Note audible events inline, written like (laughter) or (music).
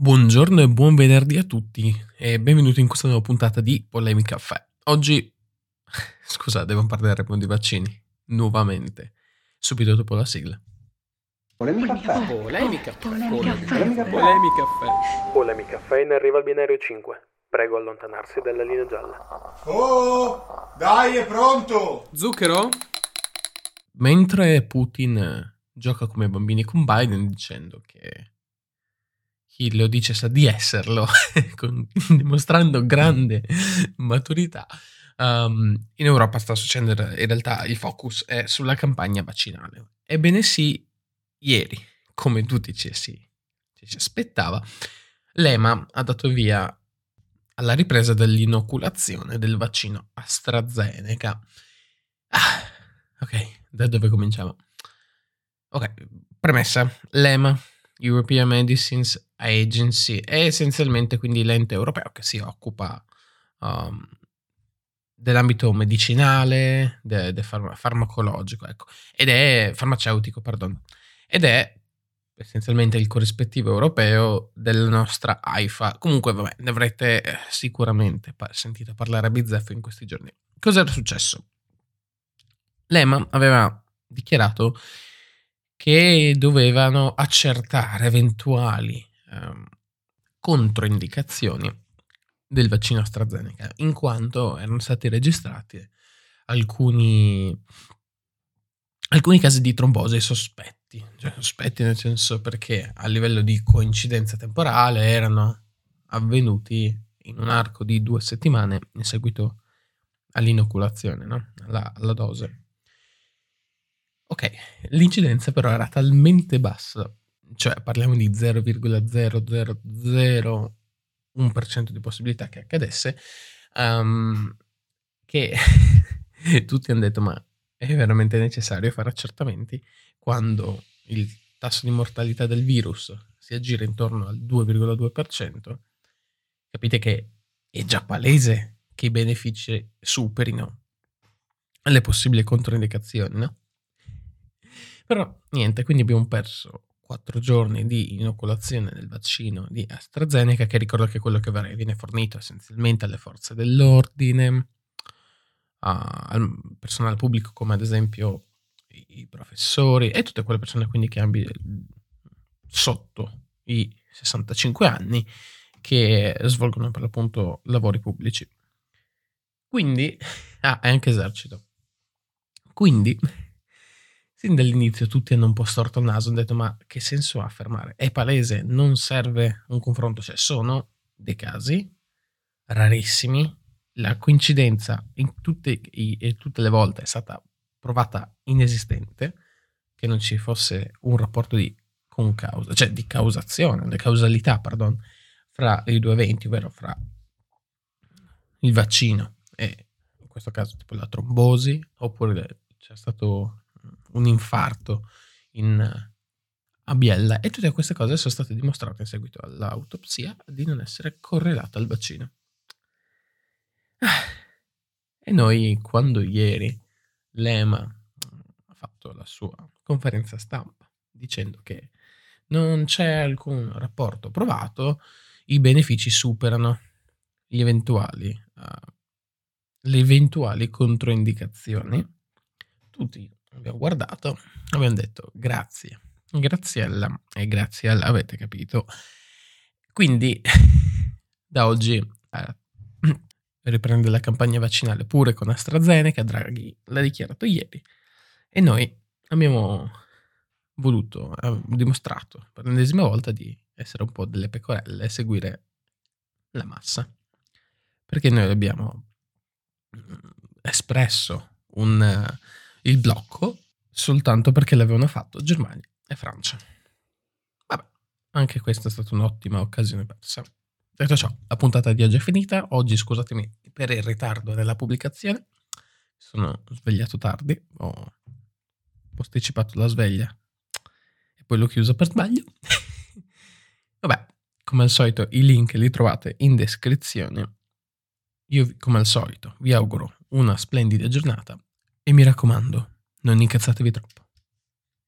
Buongiorno e buon venerdì a tutti e benvenuti in questa nuova puntata di Polemica Caffè. Oggi, (laughs) scusate, devo parlare di vaccini, nuovamente, subito dopo la sigla. Polemica caffè. Polemica caffè. Polemica caffè. Polemica caffè. Polemica caffè in arriva al binario 5. Prego allontanarsi dalla linea gialla. Oh, dai, è pronto! Zucchero? Mentre Putin gioca come bambini con Biden dicendo che chi lo dice sa di esserlo, (laughs) con- dimostrando grande maturità, um, in Europa sta succedendo in realtà il focus è sulla campagna vaccinale. Ebbene sì, ieri, come tutti ci si, ci si aspettava, l'EMA ha dato via alla ripresa dell'inoculazione del vaccino AstraZeneca. Ah, ok, da dove cominciamo? Ok, premessa, l'EMA, European Medicines Agency, è essenzialmente quindi l'ente europeo che si occupa um, dell'ambito medicinale, de, de farma- farmacologico, ecco, ed è farmaceutico, perdono, ed è essenzialmente il corrispettivo europeo della nostra AIFA. Comunque, vabbè, ne avrete eh, sicuramente sentito parlare a bizzeffe in questi giorni. Cos'era successo? L'EMA aveva dichiarato che dovevano accertare eventuali ehm, controindicazioni del vaccino AstraZeneca, in quanto erano stati registrati alcuni, alcuni casi di trombosi sospetti, cioè sospetti nel senso perché a livello di coincidenza temporale erano avvenuti in un arco di due settimane in seguito all'inoculazione, no? alla, alla dose. Ok, l'incidenza però era talmente bassa, cioè parliamo di 0,0001% di possibilità che accadesse, um, che (laughs) tutti hanno detto ma è veramente necessario fare accertamenti quando il tasso di mortalità del virus si aggira intorno al 2,2%, capite che è già palese che i benefici superino le possibili controindicazioni, no? Però niente, quindi abbiamo perso quattro giorni di inoculazione del vaccino di AstraZeneca, che ricordo che è quello che viene fornito essenzialmente alle forze dell'ordine, al personale pubblico come ad esempio i professori e tutte quelle persone quindi che hanno sotto i 65 anni che svolgono per l'appunto lavori pubblici. Quindi, (laughs) ah, e anche esercito. Quindi, sin dall'inizio tutti hanno un po' storto il naso, hanno detto ma che senso ha affermare? È palese, non serve un confronto, cioè sono dei casi rarissimi, la coincidenza in tutte, i, tutte le volte è stata provata inesistente, che non ci fosse un rapporto di concausa, cioè di causazione, di causalità, pardon, fra i due eventi, ovvero fra il vaccino e in questo caso tipo la trombosi, oppure c'è stato un infarto in, a Biella e tutte queste cose sono state dimostrate in seguito all'autopsia di non essere correlate al vaccino. Ah, e noi quando ieri l'EMA ha fatto la sua conferenza stampa dicendo che non c'è alcun rapporto provato, i benefici superano gli eventuali, uh, le eventuali controindicazioni. Tutti abbiamo guardato, abbiamo detto grazie, graziella e grazie al, avete capito. Quindi (laughs) da oggi eh, (clears throat) riprende la campagna vaccinale pure con AstraZeneca, Draghi l'ha dichiarato ieri e noi abbiamo voluto, abbiamo dimostrato per l'ennesima volta di essere un po' delle pecorelle e seguire la massa. Perché noi abbiamo mm, espresso un, il blocco soltanto perché l'avevano fatto Germania e Francia. Vabbè, anche questa è stata un'ottima occasione persa. Detto ciò, la puntata di oggi è finita. Oggi scusatemi per il ritardo della pubblicazione. Sono svegliato tardi, ho posticipato la sveglia e poi l'ho chiuso per sbaglio. (laughs) Vabbè, come al solito i link li trovate in descrizione. Io, come al solito, vi auguro una splendida giornata e mi raccomando, non incazzatevi troppo.